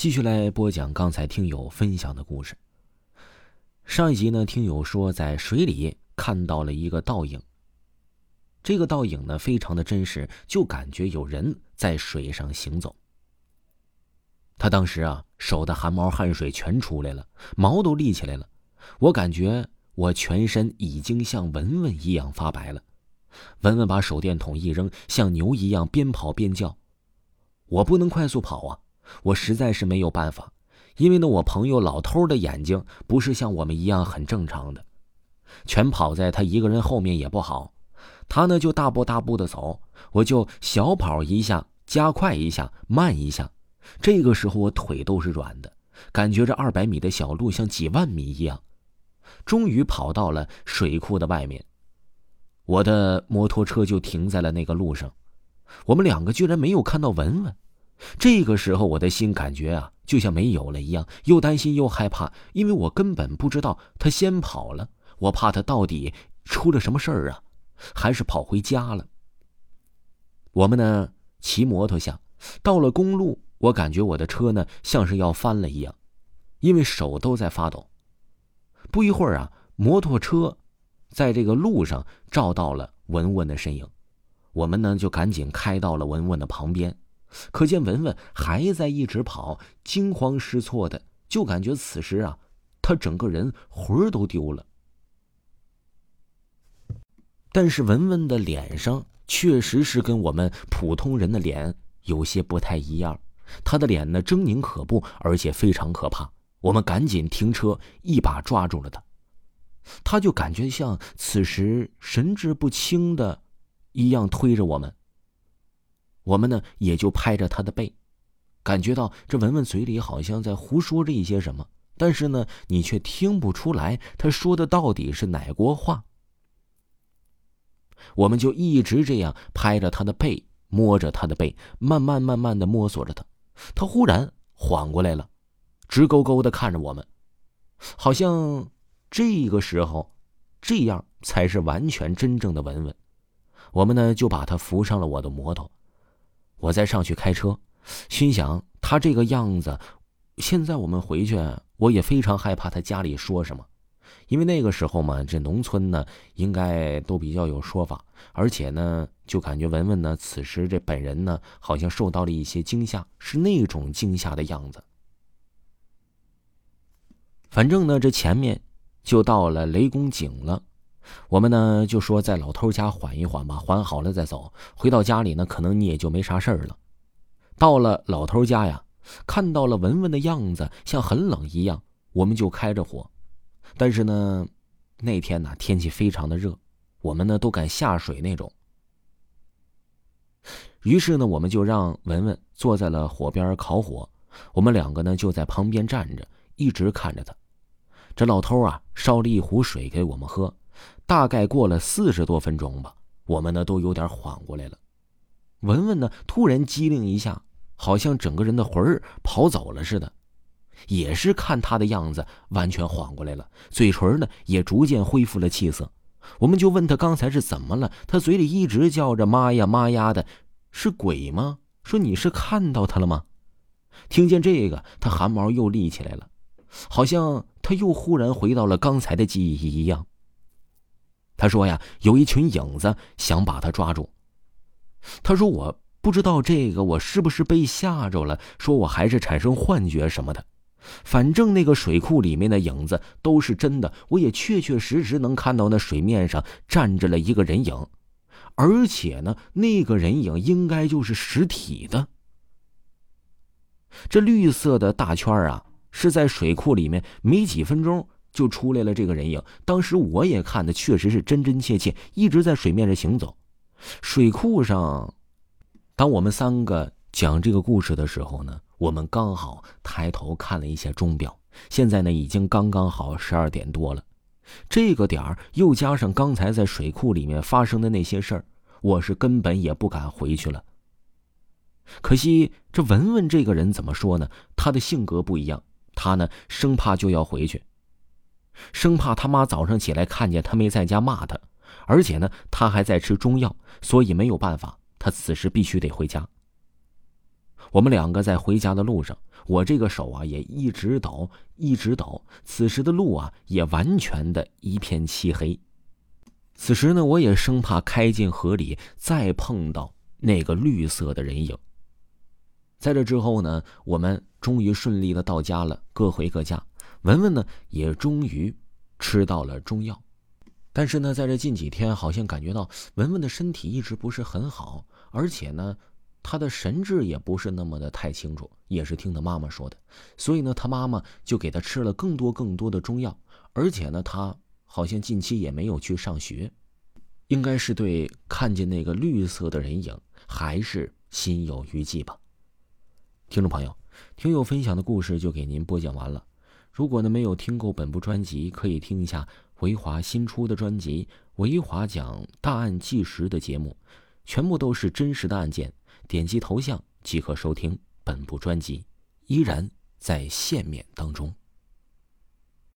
继续来播讲刚才听友分享的故事。上一集呢，听友说在水里看到了一个倒影。这个倒影呢，非常的真实，就感觉有人在水上行走。他当时啊，手的汗毛汗水全出来了，毛都立起来了。我感觉我全身已经像文文一样发白了。文文把手电筒一扔，像牛一样边跑边叫。我不能快速跑啊。我实在是没有办法，因为呢，我朋友老偷的眼睛不是像我们一样很正常的，全跑在他一个人后面也不好，他呢就大步大步的走，我就小跑一下，加快一下，慢一下，这个时候我腿都是软的，感觉这二百米的小路像几万米一样，终于跑到了水库的外面，我的摩托车就停在了那个路上，我们两个居然没有看到文文。这个时候，我的心感觉啊，就像没有了一样，又担心又害怕，因为我根本不知道他先跑了，我怕他到底出了什么事儿啊，还是跑回家了。我们呢，骑摩托下，到了公路，我感觉我的车呢像是要翻了一样，因为手都在发抖。不一会儿啊，摩托车在这个路上照到了文文的身影，我们呢就赶紧开到了文文的旁边。可见文文还在一直跑，惊慌失措的，就感觉此时啊，他整个人魂儿都丢了。但是文文的脸上确实是跟我们普通人的脸有些不太一样，他的脸呢狰狞可怖，而且非常可怕。我们赶紧停车，一把抓住了他，他就感觉像此时神志不清的，一样推着我们。我们呢，也就拍着他的背，感觉到这文文嘴里好像在胡说着一些什么，但是呢，你却听不出来他说的到底是哪国话。我们就一直这样拍着他的背，摸着他的背，慢慢慢慢的摸索着他。他忽然缓过来了，直勾勾的看着我们，好像这个时候，这样才是完全真正的文文。我们呢，就把他扶上了我的摩托。我再上去开车，心想他这个样子，现在我们回去，我也非常害怕他家里说什么，因为那个时候嘛，这农村呢应该都比较有说法，而且呢，就感觉文文呢此时这本人呢好像受到了一些惊吓，是那种惊吓的样子。反正呢，这前面就到了雷公井了。我们呢就说在老头家缓一缓吧，缓好了再走。回到家里呢，可能你也就没啥事儿了。到了老头家呀，看到了文文的样子像很冷一样，我们就开着火。但是呢，那天呢天气非常的热，我们呢都敢下水那种。于是呢，我们就让文文坐在了火边烤火，我们两个呢就在旁边站着，一直看着他。这老头啊烧了一壶水给我们喝。大概过了四十多分钟吧，我们呢都有点缓过来了。文文呢突然机灵一下，好像整个人的魂儿跑走了似的，也是看他的样子完全缓过来了，嘴唇呢也逐渐恢复了气色。我们就问他刚才是怎么了，他嘴里一直叫着妈呀妈呀的，是鬼吗？说你是看到他了吗？听见这个，他汗毛又立起来了，好像他又忽然回到了刚才的记忆一样。他说呀，有一群影子想把他抓住。他说我不知道这个，我是不是被吓着了？说我还是产生幻觉什么的。反正那个水库里面的影子都是真的，我也确确实实能看到那水面上站着了一个人影，而且呢，那个人影应该就是实体的。这绿色的大圈啊，是在水库里面没几分钟。就出来了这个人影，当时我也看的确实是真真切切，一直在水面上行走。水库上，当我们三个讲这个故事的时候呢，我们刚好抬头看了一下钟表，现在呢已经刚刚好十二点多了。这个点儿又加上刚才在水库里面发生的那些事儿，我是根本也不敢回去了。可惜这文文这个人怎么说呢？他的性格不一样，他呢生怕就要回去。生怕他妈早上起来看见他没在家骂他，而且呢，他还在吃中药，所以没有办法，他此时必须得回家。我们两个在回家的路上，我这个手啊也一直抖，一直抖。此时的路啊也完全的一片漆黑。此时呢，我也生怕开进河里再碰到那个绿色的人影。在这之后呢，我们终于顺利的到家了，各回各家。文文呢也终于吃到了中药，但是呢，在这近几天，好像感觉到文文的身体一直不是很好，而且呢。他的神志也不是那么的太清楚，也是听他妈妈说的，所以呢，他妈妈就给他吃了更多更多的中药，而且呢，他好像近期也没有去上学，应该是对看见那个绿色的人影还是心有余悸吧。听众朋友，听友分享的故事就给您播讲完了。如果呢没有听够本部专辑，可以听一下维华新出的专辑《维华讲大案纪实》的节目，全部都是真实的案件。点击头像即可收听本部专辑，依然在线免当中。